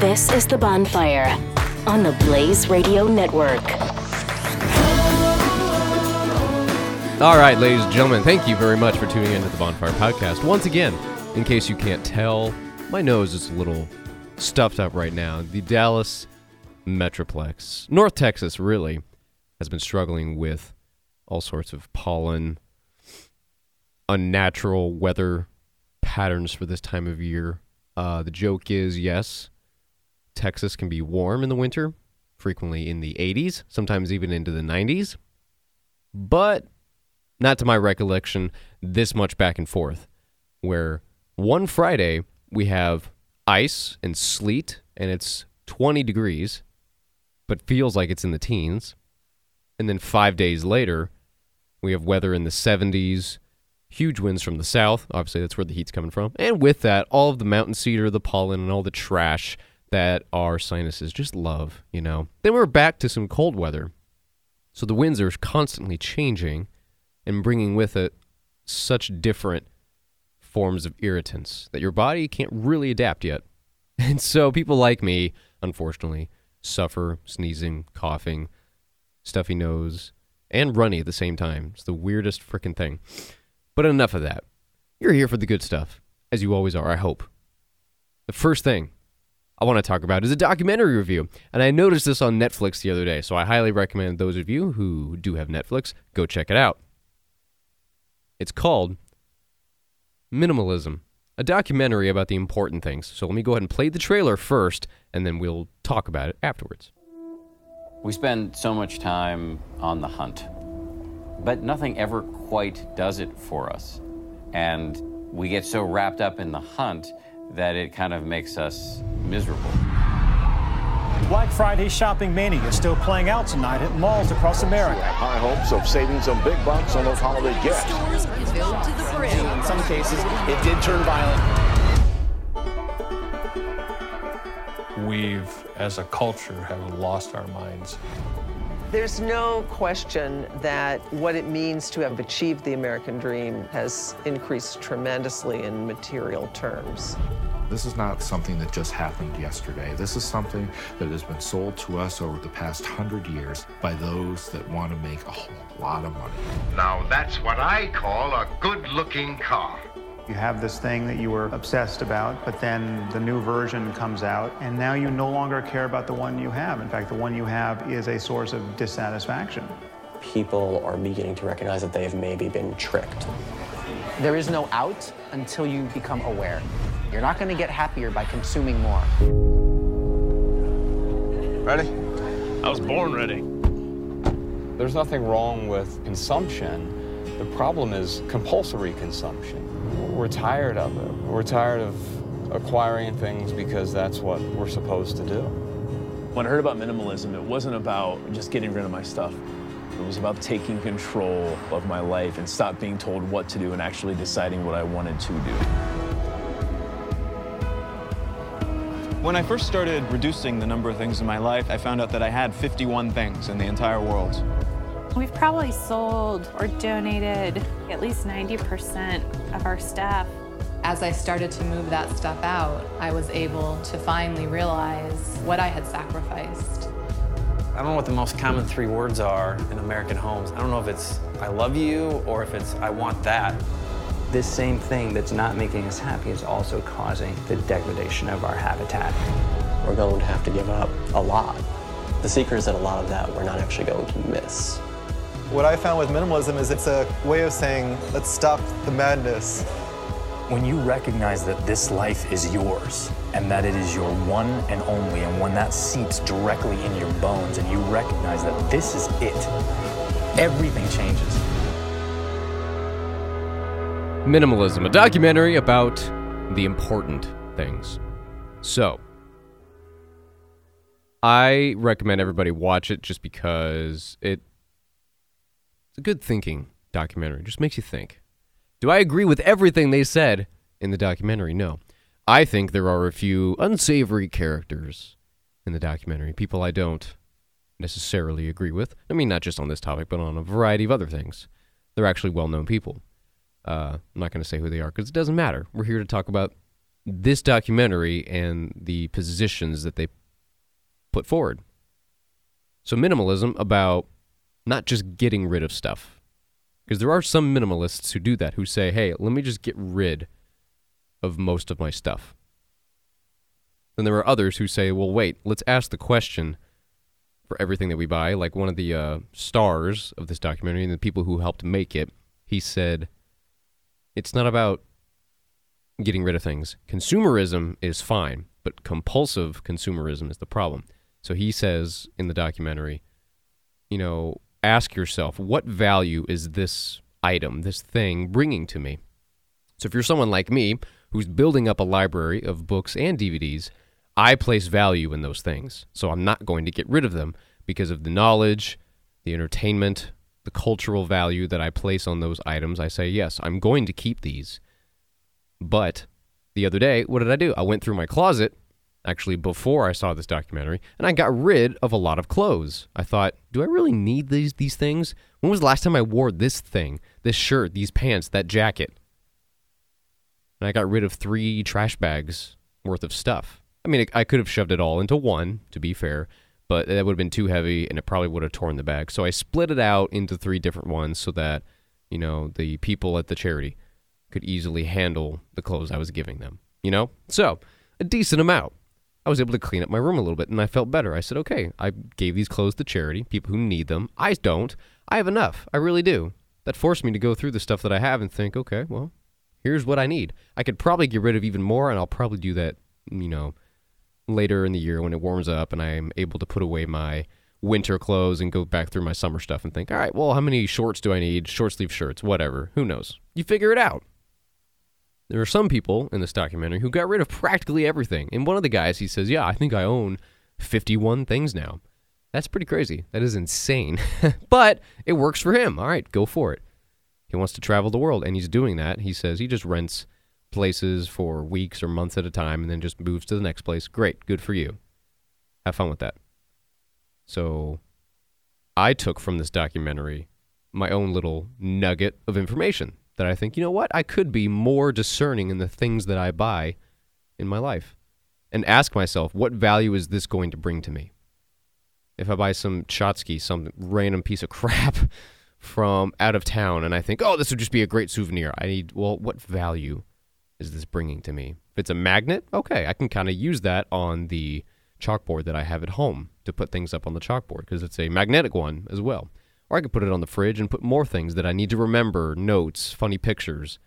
This is The Bonfire on the Blaze Radio Network. All right, ladies and gentlemen, thank you very much for tuning in to the Bonfire Podcast. Once again, in case you can't tell, my nose is a little stuffed up right now. The Dallas Metroplex, North Texas, really, has been struggling with all sorts of pollen, unnatural weather patterns for this time of year. Uh, the joke is yes, Texas can be warm in the winter, frequently in the 80s, sometimes even into the 90s, but not to my recollection this much back and forth. Where one Friday we have ice and sleet and it's 20 degrees, but feels like it's in the teens. And then five days later, we have weather in the 70s, huge winds from the south. Obviously, that's where the heat's coming from. And with that, all of the mountain cedar, the pollen, and all the trash that our sinuses just love, you know. Then we're back to some cold weather. So the winds are constantly changing and bringing with it such different forms of irritants that your body can't really adapt yet. And so people like me, unfortunately, suffer sneezing, coughing, stuffy nose, and runny at the same time. It's the weirdest freaking thing. But enough of that. You're here for the good stuff, as you always are, I hope. The first thing I want to talk about is a documentary review. And I noticed this on Netflix the other day, so I highly recommend those of you who do have Netflix go check it out. It's called Minimalism, a documentary about the important things. So let me go ahead and play the trailer first, and then we'll talk about it afterwards. We spend so much time on the hunt, but nothing ever quite does it for us. And we get so wrapped up in the hunt that it kind of makes us miserable. Black Friday shopping mania is still playing out tonight at malls across America. High hopes of saving some big bucks on those holiday gifts. Stores filled to the brim. In some cases, it did turn violent. We've, as a culture, have lost our minds. There's no question that what it means to have achieved the American dream has increased tremendously in material terms. This is not something that just happened yesterday. This is something that has been sold to us over the past hundred years by those that want to make a whole lot of money. Now that's what I call a good looking car. You have this thing that you were obsessed about, but then the new version comes out, and now you no longer care about the one you have. In fact, the one you have is a source of dissatisfaction. People are beginning to recognize that they have maybe been tricked. There is no out until you become aware. You're not going to get happier by consuming more. Ready? I was born ready. There's nothing wrong with consumption. The problem is compulsory consumption. We're tired of it. We're tired of acquiring things because that's what we're supposed to do. When I heard about minimalism, it wasn't about just getting rid of my stuff. It was about taking control of my life and stop being told what to do and actually deciding what I wanted to do. When I first started reducing the number of things in my life, I found out that I had 51 things in the entire world. We've probably sold or donated at least 90% of our stuff. As I started to move that stuff out, I was able to finally realize what I had sacrificed. I don't know what the most common three words are in American homes. I don't know if it's I love you or if it's I want that. This same thing that's not making us happy is also causing the degradation of our habitat. We're going to have to give up a lot. The secret is that a lot of that we're not actually going to miss. What I found with minimalism is it's a way of saying, let's stop the madness. When you recognize that this life is yours, and that it is your one and only. And when that seeps directly in your bones and you recognize that this is it, everything changes. Minimalism, a documentary about the important things. So, I recommend everybody watch it just because it, it's a good thinking documentary. It just makes you think. Do I agree with everything they said in the documentary? No. I think there are a few unsavory characters in the documentary, people I don't necessarily agree with. I mean, not just on this topic, but on a variety of other things. They're actually well known people. Uh, I'm not going to say who they are because it doesn't matter. We're here to talk about this documentary and the positions that they put forward. So, minimalism about not just getting rid of stuff. Because there are some minimalists who do that, who say, hey, let me just get rid of most of my stuff. Then there are others who say, well, wait, let's ask the question for everything that we buy. Like one of the uh, stars of this documentary and the people who helped make it, he said, it's not about getting rid of things. Consumerism is fine, but compulsive consumerism is the problem. So he says in the documentary, you know, ask yourself, what value is this item, this thing bringing to me? So if you're someone like me who's building up a library of books and DVDs, I place value in those things. So I'm not going to get rid of them because of the knowledge, the entertainment, the cultural value that I place on those items. I say, yes, I'm going to keep these. But the other day, what did I do? I went through my closet, actually before I saw this documentary, and I got rid of a lot of clothes. I thought, do I really need these these things? When was the last time I wore this thing, this shirt, these pants, that jacket? And I got rid of three trash bags worth of stuff. I mean, I could have shoved it all into one, to be fair, but that would have been too heavy and it probably would have torn the bag. So I split it out into three different ones so that, you know, the people at the charity could easily handle the clothes I was giving them, you know? So, a decent amount. I was able to clean up my room a little bit and I felt better. I said, okay, I gave these clothes to charity, people who need them. I don't. I have enough. I really do. That forced me to go through the stuff that I have and think, okay, well, here's what I need. I could probably get rid of even more, and I'll probably do that, you know, later in the year when it warms up and I'm able to put away my winter clothes and go back through my summer stuff and think, all right, well, how many shorts do I need? Short sleeve shirts, whatever. Who knows? You figure it out. There are some people in this documentary who got rid of practically everything. And one of the guys, he says, yeah, I think I own 51 things now. That's pretty crazy. That is insane. but it works for him. All right, go for it. He wants to travel the world, and he's doing that. He says he just rents places for weeks or months at a time and then just moves to the next place. Great, good for you. Have fun with that. So I took from this documentary my own little nugget of information that I think, you know what, I could be more discerning in the things that I buy in my life and ask myself, what value is this going to bring to me? If I buy some Chotsky, some random piece of crap from out of town, and I think, oh, this would just be a great souvenir, I need, well, what value is this bringing to me? If it's a magnet, okay, I can kind of use that on the chalkboard that I have at home to put things up on the chalkboard because it's a magnetic one as well. Or I could put it on the fridge and put more things that I need to remember, notes, funny pictures.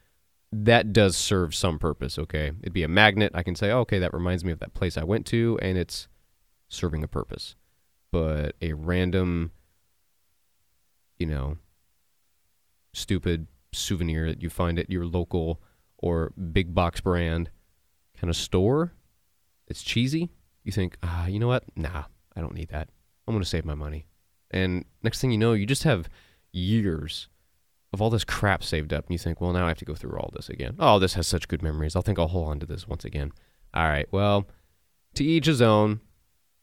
That does serve some purpose, okay? It'd be a magnet. I can say, oh, okay, that reminds me of that place I went to, and it's serving a purpose. But a random, you know, stupid souvenir that you find at your local or big box brand kind of store, it's cheesy. You think, ah, you know what? Nah, I don't need that. I'm going to save my money. And next thing you know, you just have years of all this crap saved up. And you think, well, now I have to go through all this again. Oh, this has such good memories. I'll think I'll hold on to this once again. All right. Well, to each his own.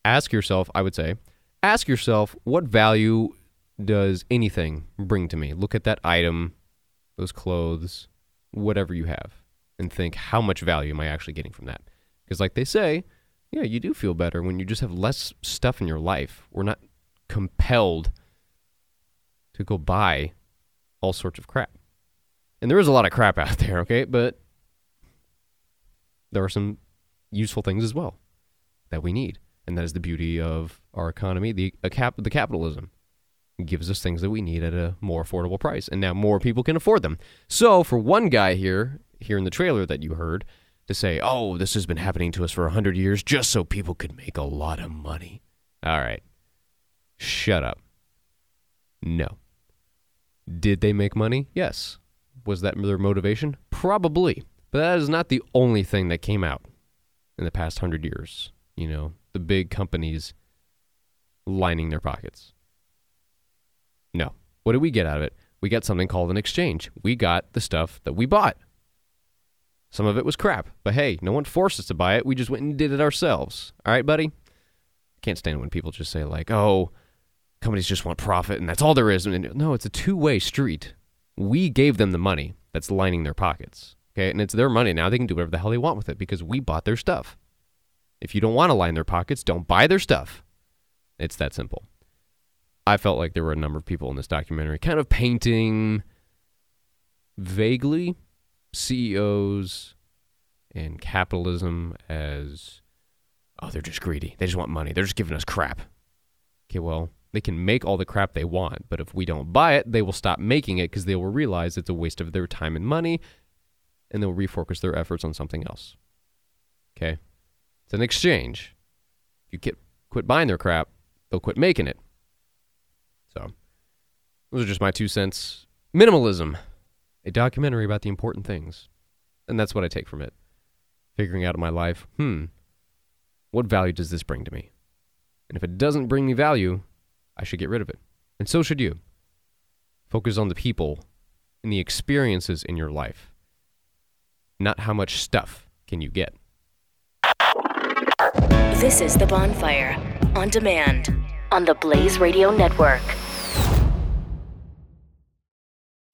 Ask yourself, I would say, ask yourself, what value does anything bring to me? Look at that item, those clothes, whatever you have, and think, how much value am I actually getting from that? Because, like they say, yeah, you do feel better when you just have less stuff in your life. We're not compelled to go buy all sorts of crap. And there is a lot of crap out there, okay? But there are some useful things as well that we need. And that is the beauty of our economy, the, cap, the capitalism. Gives us things that we need at a more affordable price. And now more people can afford them. So for one guy here, here in the trailer that you heard, to say, oh, this has been happening to us for 100 years just so people could make a lot of money. All right. Shut up. No. Did they make money? Yes. Was that their motivation? Probably. But that is not the only thing that came out in the past hundred years. You know, the big companies lining their pockets. No. What did we get out of it? We got something called an exchange. We got the stuff that we bought. Some of it was crap, but hey, no one forced us to buy it. We just went and did it ourselves. All right, buddy? Can't stand when people just say, like, oh, companies just want profit and that's all there is. And No, it's a two way street. We gave them the money that's lining their pockets. Okay. And it's their money now. They can do whatever the hell they want with it because we bought their stuff. If you don't want to line their pockets, don't buy their stuff. It's that simple. I felt like there were a number of people in this documentary kind of painting vaguely CEOs and capitalism as, oh, they're just greedy. They just want money. They're just giving us crap. Okay, well, they can make all the crap they want, but if we don't buy it, they will stop making it because they will realize it's a waste of their time and money and they'll refocus their efforts on something else. Okay? It's an exchange. If you get, quit buying their crap, they'll quit making it. So, those are just my two cents. Minimalism, a documentary about the important things. And that's what I take from it. Figuring out in my life, hmm, what value does this bring to me? And if it doesn't bring me value, I should get rid of it. And so should you. Focus on the people and the experiences in your life, not how much stuff can you get. This is The Bonfire on demand on the Blaze Radio Network.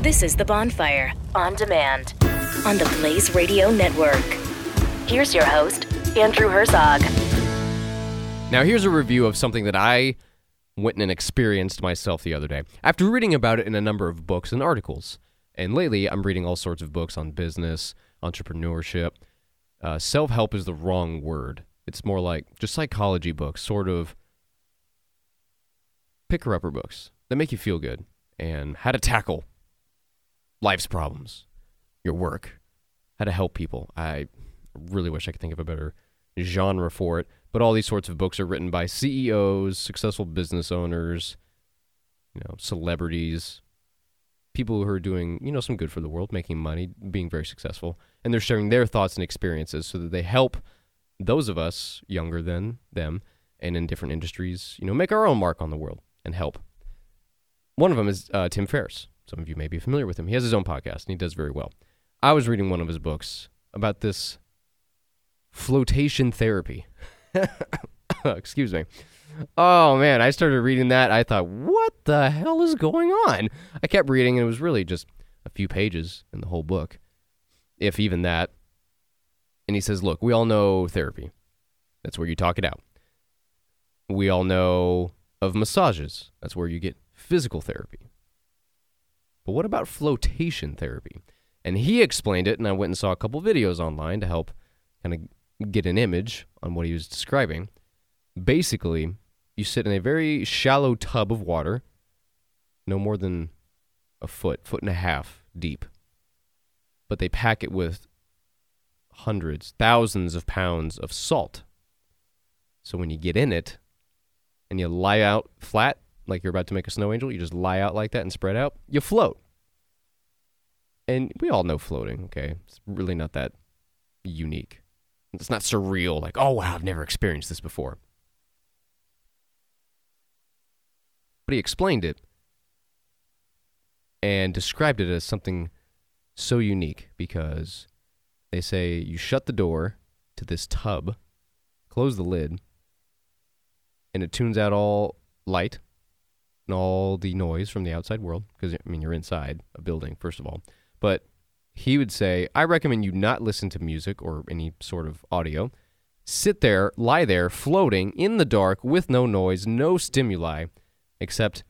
This is The Bonfire on demand on the Blaze Radio Network. Here's your host, Andrew Herzog. Now, here's a review of something that I went and experienced myself the other day after reading about it in a number of books and articles. And lately, I'm reading all sorts of books on business, entrepreneurship. Uh, Self help is the wrong word. It's more like just psychology books, sort of picker upper books that make you feel good and how to tackle life's problems, your work, how to help people. I really wish I could think of a better genre for it, but all these sorts of books are written by CEOs, successful business owners, you know, celebrities, people who are doing, you know, some good for the world, making money, being very successful, and they're sharing their thoughts and experiences so that they help those of us younger than them and in different industries, you know, make our own mark on the world and help. One of them is uh, Tim Ferriss. Some of you may be familiar with him. He has his own podcast and he does very well. I was reading one of his books about this flotation therapy. Excuse me. Oh man, I started reading that. I thought, what the hell is going on? I kept reading and it was really just a few pages in the whole book, if even that. And he says, look, we all know therapy. That's where you talk it out. We all know of massages. That's where you get physical therapy. But what about flotation therapy? And he explained it, and I went and saw a couple videos online to help kind of get an image on what he was describing. Basically, you sit in a very shallow tub of water, no more than a foot, foot and a half deep. But they pack it with hundreds, thousands of pounds of salt. So when you get in it and you lie out flat, like you're about to make a snow angel, you just lie out like that and spread out, you float. And we all know floating, okay? It's really not that unique. It's not surreal, like, oh, wow, I've never experienced this before. But he explained it and described it as something so unique because they say you shut the door to this tub, close the lid, and it tunes out all light and all the noise from the outside world because I mean you're inside a building first of all. But he would say, I recommend you not listen to music or any sort of audio. Sit there, lie there, floating in the dark with no noise, no stimuli, except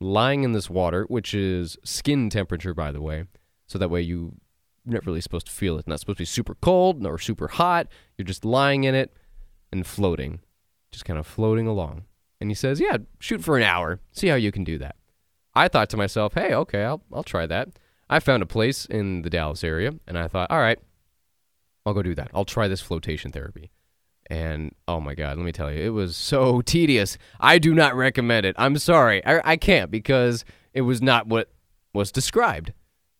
lying in this water, which is skin temperature, by the way. So that way you you're not really supposed to feel it. It's not supposed to be super cold nor super hot. You're just lying in it and floating, just kind of floating along. And he says, "Yeah, shoot for an hour. See how you can do that." I thought to myself, "Hey, okay, I'll I'll try that." I found a place in the Dallas area, and I thought, "All right, I'll go do that. I'll try this flotation therapy." And oh my God, let me tell you, it was so tedious. I do not recommend it. I'm sorry, I, I can't because it was not what was described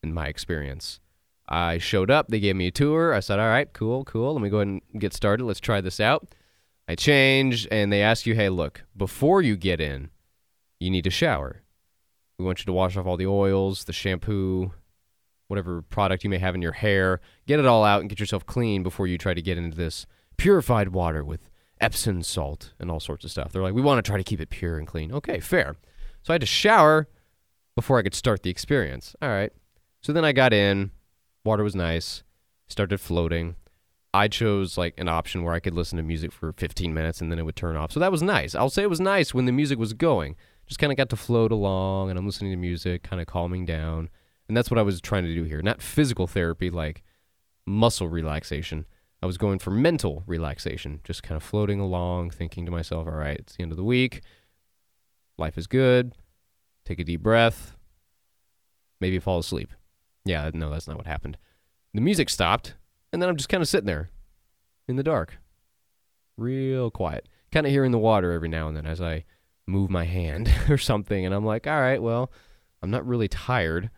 in my experience. I showed up, they gave me a tour. I said, All right, cool, cool. Let me go ahead and get started. Let's try this out. I change, and they ask you, Hey, look, before you get in, you need to shower. We want you to wash off all the oils, the shampoo, whatever product you may have in your hair. Get it all out and get yourself clean before you try to get into this purified water with Epsom salt and all sorts of stuff. They're like, We want to try to keep it pure and clean. Okay, fair. So I had to shower before I could start the experience. All right. So then I got in, water was nice, started floating. I chose like an option where I could listen to music for 15 minutes and then it would turn off. So that was nice. I'll say it was nice when the music was going. Just kind of got to float along and I'm listening to music, kind of calming down. And that's what I was trying to do here. Not physical therapy like muscle relaxation. I was going for mental relaxation, just kind of floating along, thinking to myself, all right, it's the end of the week. Life is good. Take a deep breath. Maybe fall asleep. Yeah, no, that's not what happened. The music stopped, and then I'm just kind of sitting there in the dark, real quiet, kind of hearing the water every now and then as I move my hand or something. And I'm like, all right, well, I'm not really tired,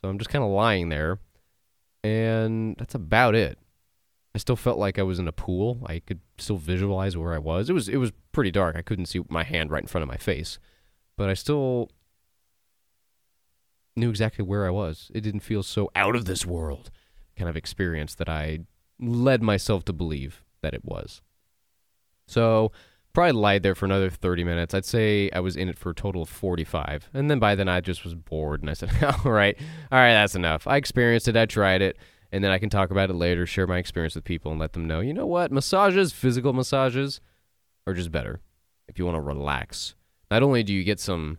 so I'm just kind of lying there, and that's about it. I still felt like I was in a pool. I could still visualize where I was. It was it was pretty dark. I couldn't see my hand right in front of my face, but I still knew exactly where I was. It didn't feel so out of this world kind of experience that I led myself to believe that it was. So, probably lied there for another 30 minutes. I'd say I was in it for a total of 45. And then by then I just was bored and I said, "All right. All right, that's enough. I experienced it. I tried it." And then I can talk about it later, share my experience with people and let them know, "You know what? Massages, physical massages are just better if you want to relax. Not only do you get some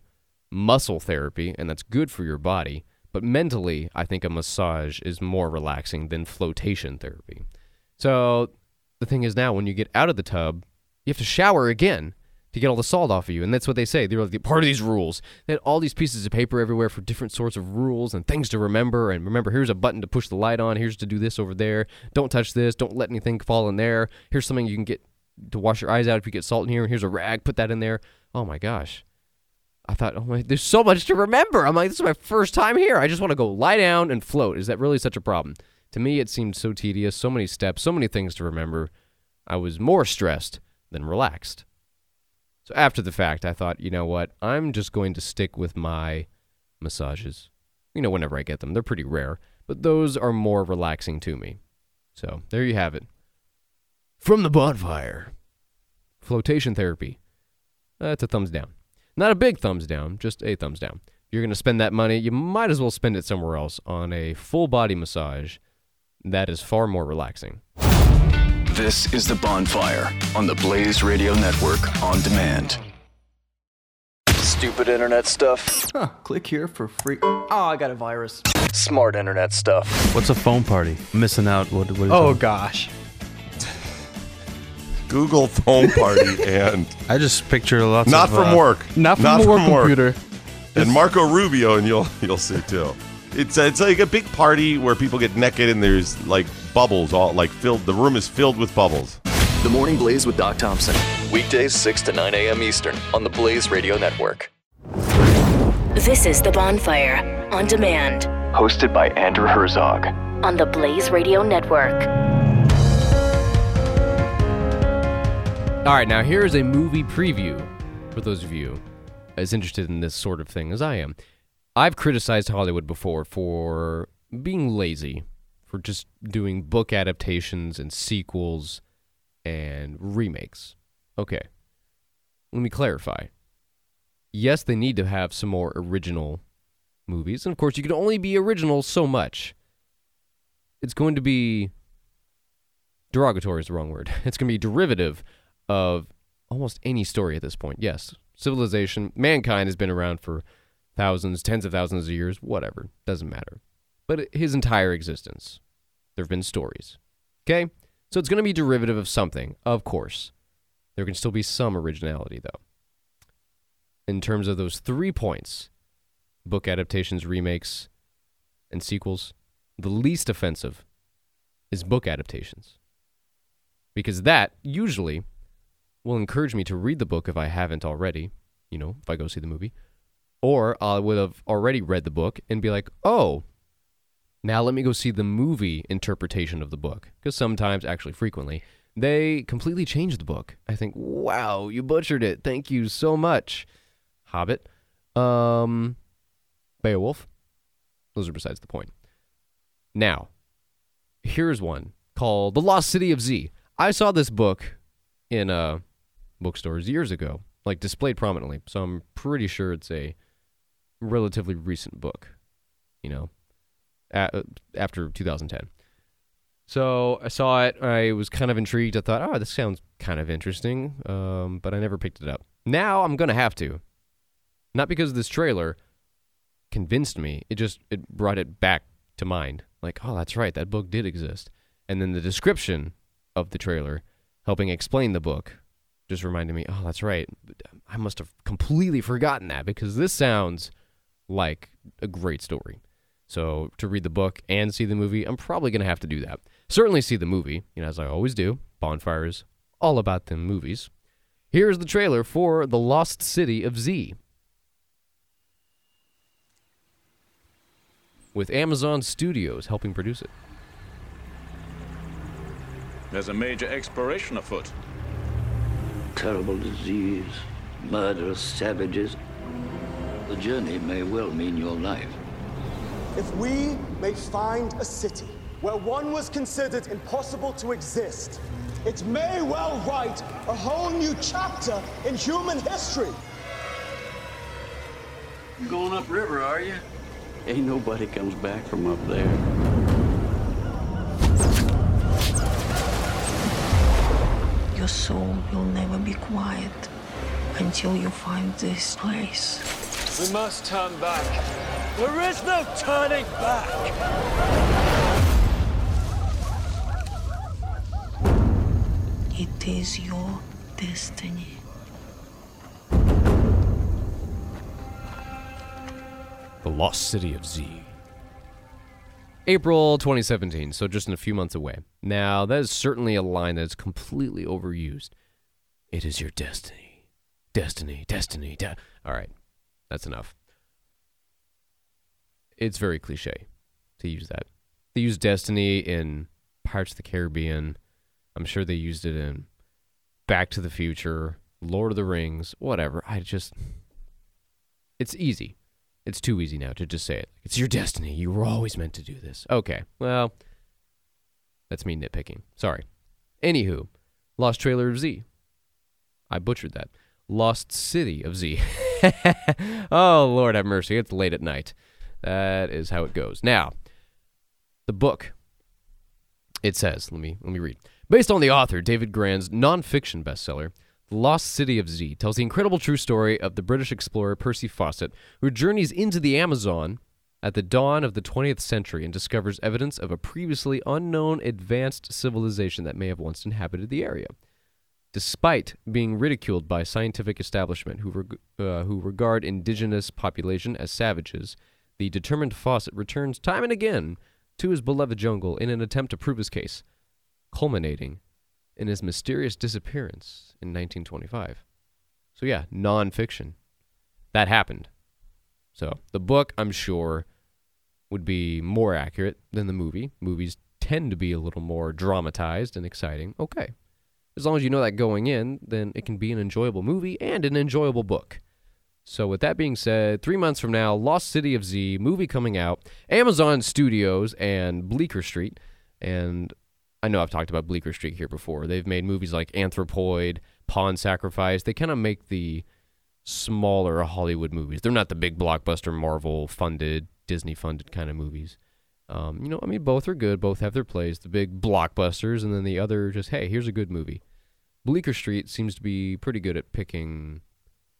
muscle therapy, and that's good for your body. But mentally, I think a massage is more relaxing than flotation therapy. So the thing is now, when you get out of the tub, you have to shower again to get all the salt off of you. And that's what they say. They're like, part of these rules. They had all these pieces of paper everywhere for different sorts of rules and things to remember. And remember, here's a button to push the light on. Here's to do this over there. Don't touch this. Don't let anything fall in there. Here's something you can get to wash your eyes out if you get salt in here. And here's a rag. Put that in there. Oh my gosh. I thought, oh my, there's so much to remember. I'm like, this is my first time here. I just want to go lie down and float. Is that really such a problem? To me, it seemed so tedious, so many steps, so many things to remember. I was more stressed than relaxed. So after the fact, I thought, you know what? I'm just going to stick with my massages. You know, whenever I get them, they're pretty rare, but those are more relaxing to me. So there you have it. From the bonfire, flotation therapy. That's a thumbs down. Not a big thumbs down, just a thumbs down. If you're going to spend that money, you might as well spend it somewhere else on a full body massage. That is far more relaxing. This is The Bonfire on the Blaze Radio Network on demand. Stupid internet stuff. Huh, click here for free. Oh, I got a virus. Smart internet stuff. What's a phone party? I'm missing out. What, what is Oh, that? gosh. Google phone party and I just picture lots not of Not from uh, work, Not from work computer. and Marco Rubio, and you'll you'll see too. It's it's like a big party where people get naked and there's like bubbles all like filled. The room is filled with bubbles. The Morning Blaze with Doc Thompson. Weekdays 6 to 9 a.m. Eastern on the Blaze Radio Network. This is The Bonfire on demand Hosted by Andrew Herzog. on the Blaze Radio Network. All right, now here is a movie preview for those of you as interested in this sort of thing as I am. I've criticized Hollywood before for being lazy, for just doing book adaptations and sequels and remakes. Okay, let me clarify. Yes, they need to have some more original movies, and of course, you can only be original so much. it's going to be derogatory is the wrong word. It's going to be derivative of almost any story at this point. Yes, civilization, mankind has been around for thousands, tens of thousands of years, whatever, doesn't matter. But his entire existence, there have been stories. Okay? So it's going to be derivative of something, of course. There can still be some originality, though. In terms of those three points book adaptations, remakes, and sequels, the least offensive is book adaptations. Because that usually will encourage me to read the book if I haven't already, you know, if I go see the movie. Or I would have already read the book and be like, oh, now let me go see the movie interpretation of the book. Because sometimes, actually frequently, they completely change the book. I think, wow, you butchered it. Thank you so much. Hobbit. Um, Beowulf. Those are besides the point. Now, here's one called The Lost City of Z. I saw this book in uh, bookstores years ago, like displayed prominently. So I'm pretty sure it's a relatively recent book, you know, a- after 2010. So I saw it. I was kind of intrigued. I thought, oh, this sounds kind of interesting, um, but I never picked it up. Now I'm gonna have to, not because this trailer convinced me. It just it brought it back to mind. Like, oh, that's right, that book did exist. And then the description of the trailer, helping explain the book, just reminded me, oh, that's right. I must have completely forgotten that because this sounds like a great story. So to read the book and see the movie, I'm probably going to have to do that. Certainly see the movie, you know, as I always do. Bonfire is all about them movies. Here's the trailer for The Lost City of Z. With Amazon Studios helping produce it. There's a major exploration afoot. Terrible disease, murderous savages. The journey may well mean your life. If we may find a city where one was considered impossible to exist, it may well write a whole new chapter in human history. You going upriver, are you? Ain't nobody comes back from up there. Soul will never be quiet until you find this place. We must turn back. There is no turning back. It is your destiny. The Lost City of Z. April 2017, so just in a few months away. Now, that is certainly a line that is completely overused. It is your destiny. Destiny, destiny, de- All right, that's enough. It's very cliche to use that. They use destiny in Pirates of the Caribbean. I'm sure they used it in Back to the Future, Lord of the Rings, whatever. I just. It's easy. It's too easy now to just say it. It's your destiny. You were always meant to do this. Okay, well, that's me nitpicking. Sorry. Anywho, Lost Trailer of Z. I butchered that. Lost City of Z. oh, Lord have mercy. It's late at night. That is how it goes. Now, the book. It says, let me let me read. Based on the author David Grann's nonfiction bestseller, The Lost City of Z tells the incredible true story of the British explorer Percy Fawcett, who journeys into the Amazon at the dawn of the 20th century and discovers evidence of a previously unknown advanced civilization that may have once inhabited the area. Despite being ridiculed by scientific establishment who, reg- uh, who regard indigenous population as savages, the determined Fawcett returns time and again to his beloved jungle in an attempt to prove his case, culminating in his mysterious disappearance in 1925. So, yeah, nonfiction. That happened. So, the book, I'm sure, would be more accurate than the movie. Movies tend to be a little more dramatized and exciting. Okay. As long as you know that going in, then it can be an enjoyable movie and an enjoyable book. So, with that being said, three months from now, Lost City of Z movie coming out, Amazon Studios and Bleecker Street. And I know I've talked about Bleecker Street here before. They've made movies like Anthropoid, Pawn Sacrifice. They kind of make the smaller Hollywood movies. They're not the big blockbuster Marvel funded, Disney funded kind of movies. Um, you know, I mean, both are good. Both have their plays. The big blockbusters, and then the other just, hey, here's a good movie. Bleecker Street seems to be pretty good at picking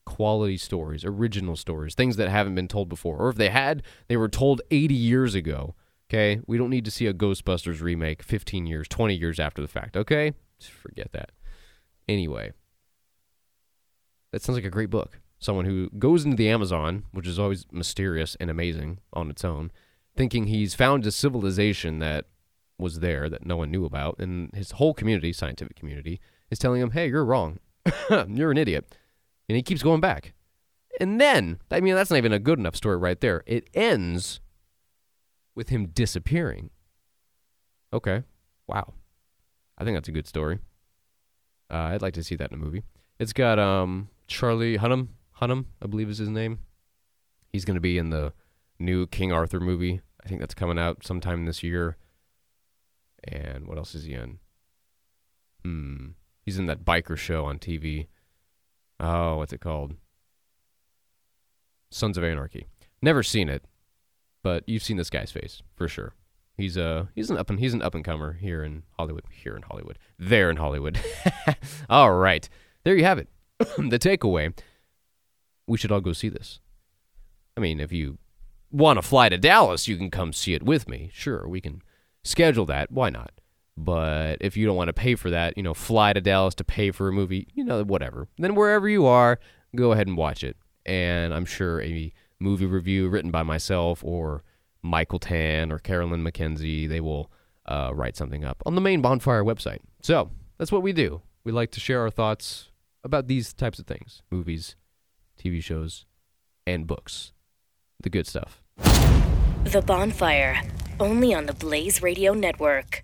quality stories, original stories, things that haven't been told before, or if they had, they were told 80 years ago. Okay, we don't need to see a Ghostbusters remake 15 years, 20 years after the fact. Okay, Just forget that. Anyway, that sounds like a great book. Someone who goes into the Amazon, which is always mysterious and amazing on its own, thinking he's found a civilization that was there that no one knew about, and his whole community, scientific community, is telling him, "Hey, you're wrong. you're an idiot," and he keeps going back. And then, I mean, that's not even a good enough story right there. It ends with him disappearing. Okay, wow, I think that's a good story. Uh, I'd like to see that in a movie. It's got um Charlie Hunnam, Hunnam, I believe is his name. He's going to be in the new King Arthur movie. I think that's coming out sometime this year. And what else is he in? Hmm. He's in that biker show on TV. Oh, what's it called? Sons of Anarchy. Never seen it, but you've seen this guy's face for sure. He's a he's an up and he's an up and comer here in Hollywood. Here in Hollywood. There in Hollywood. all right. There you have it. the takeaway. We should all go see this. I mean, if you want to fly to Dallas, you can come see it with me. Sure, we can schedule that. Why not? But if you don't want to pay for that, you know, fly to Dallas to pay for a movie, you know, whatever. Then wherever you are, go ahead and watch it. And I'm sure a movie review written by myself or Michael Tan or Carolyn McKenzie, they will uh, write something up on the main bonfire website. So that's what we do. We like to share our thoughts about these types of things movies, TV shows, and books. The good stuff. The Bonfire, only on the Blaze Radio Network.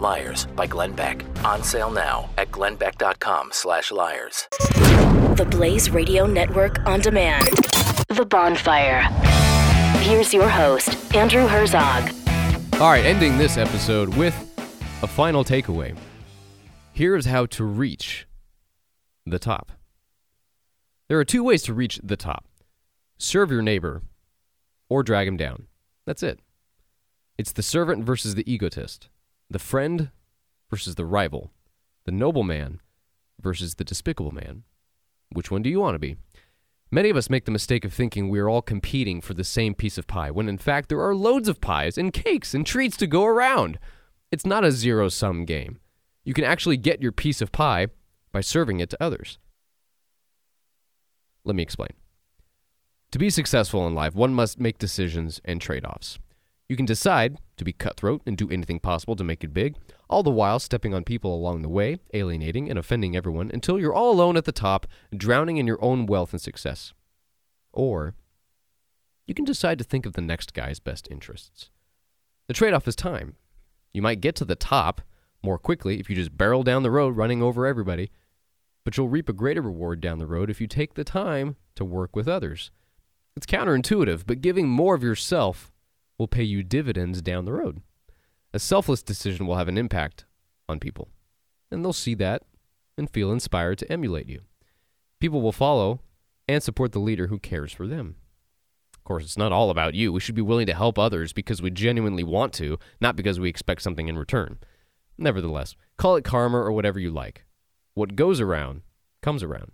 Liars by Glenn Beck. On sale now at glennbeck.com slash liars. The Blaze Radio Network on demand. The Bonfire. Here's your host, Andrew Herzog. All right, ending this episode with a final takeaway. Here's how to reach the top. There are two ways to reach the top serve your neighbor or drag him down. That's it. It's the servant versus the egotist, the friend versus the rival, the noble man versus the despicable man. Which one do you want to be? Many of us make the mistake of thinking we are all competing for the same piece of pie, when in fact there are loads of pies and cakes and treats to go around. It's not a zero sum game. You can actually get your piece of pie by serving it to others. Let me explain. To be successful in life, one must make decisions and trade offs. You can decide to be cutthroat and do anything possible to make it big, all the while stepping on people along the way, alienating and offending everyone until you're all alone at the top, drowning in your own wealth and success. Or you can decide to think of the next guy's best interests. The trade off is time. You might get to the top more quickly if you just barrel down the road running over everybody, but you'll reap a greater reward down the road if you take the time to work with others. It's counterintuitive, but giving more of yourself will pay you dividends down the road. A selfless decision will have an impact on people, and they'll see that and feel inspired to emulate you. People will follow and support the leader who cares for them. Of course, it's not all about you. We should be willing to help others because we genuinely want to, not because we expect something in return. Nevertheless, call it karma or whatever you like. What goes around comes around.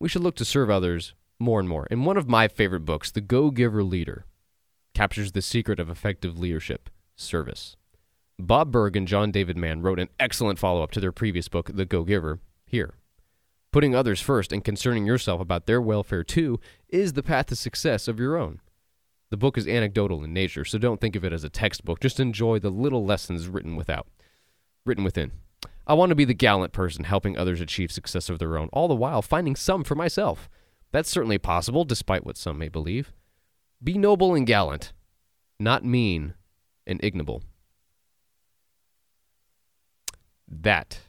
We should look to serve others more and more. In one of my favorite books, The Go Giver Leader captures the secret of effective leadership service. Bob Burg and John David Mann wrote an excellent follow up to their previous book, The Go Giver, here. Putting others first and concerning yourself about their welfare too is the path to success of your own. The book is anecdotal in nature, so don't think of it as a textbook. Just enjoy the little lessons written without, written within. I want to be the gallant person helping others achieve success of their own, all the while finding some for myself. That's certainly possible, despite what some may believe. Be noble and gallant, not mean and ignoble. That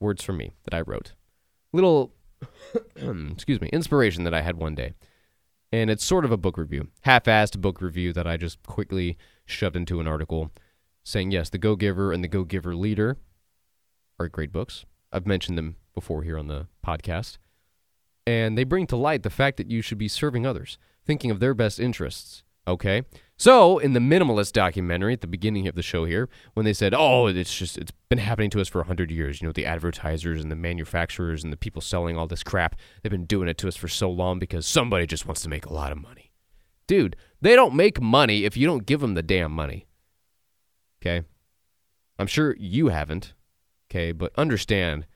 words from me that I wrote. Little, excuse me, inspiration that I had one day. And it's sort of a book review, half assed book review that I just quickly shoved into an article saying, yes, The Go Giver and The Go Giver Leader are great books. I've mentioned them before here on the podcast. And they bring to light the fact that you should be serving others, thinking of their best interests. Okay? So, in the minimalist documentary at the beginning of the show here, when they said, "Oh, it's just it's been happening to us for 100 years, you know, the advertisers and the manufacturers and the people selling all this crap, they've been doing it to us for so long because somebody just wants to make a lot of money." Dude, they don't make money if you don't give them the damn money. Okay? I'm sure you haven't. Okay, but understand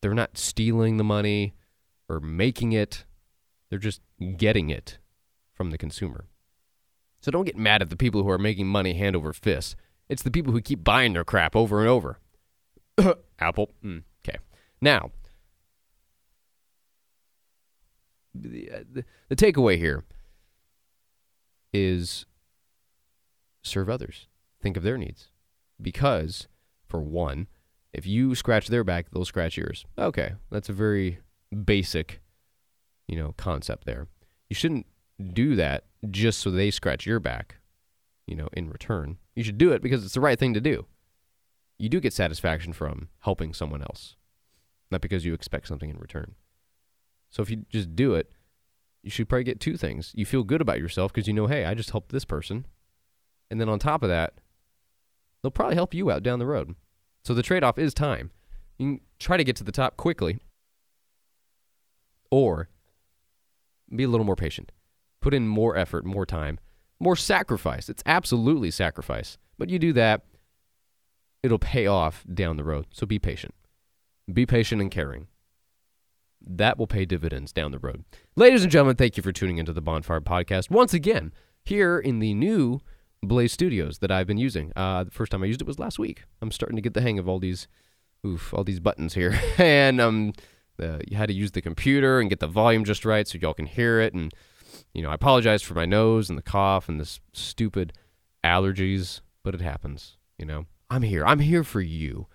they're not stealing the money or making it. They're just getting it from the consumer. So don't get mad at the people who are making money hand over fist. It's the people who keep buying their crap over and over. Apple. Mm, okay. Now, the, uh, the, the takeaway here is serve others. Think of their needs. Because, for one, if you scratch their back, they'll scratch yours. Okay, that's a very basic, you know, concept there. You shouldn't do that just so they scratch your back, you know, in return. You should do it because it's the right thing to do. You do get satisfaction from helping someone else, not because you expect something in return. So if you just do it, you should probably get two things. You feel good about yourself because you know, hey, I just helped this person. And then on top of that, they'll probably help you out down the road. So the trade off is time. You can try to get to the top quickly, or be a little more patient. Put in more effort, more time, more sacrifice. It's absolutely sacrifice. But you do that, it'll pay off down the road. So be patient. Be patient and caring. That will pay dividends down the road. Ladies and gentlemen, thank you for tuning into the Bonfire Podcast once again here in the new Blaze Studios that I've been using. Uh, the first time I used it was last week. I'm starting to get the hang of all these, oof, all these buttons here, and um, the, you had to use the computer and get the volume just right so y'all can hear it. And you know, I apologize for my nose and the cough and this stupid allergies, but it happens. You know, I'm here. I'm here for you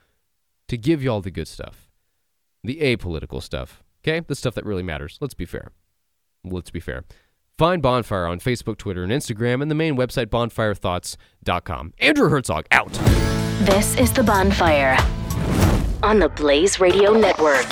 to give y'all the good stuff, the apolitical stuff. Okay, the stuff that really matters. Let's be fair. Let's be fair. Find Bonfire on Facebook, Twitter, and Instagram, and the main website, bonfirethoughts.com. Andrew Herzog, out. This is The Bonfire on the Blaze Radio Network.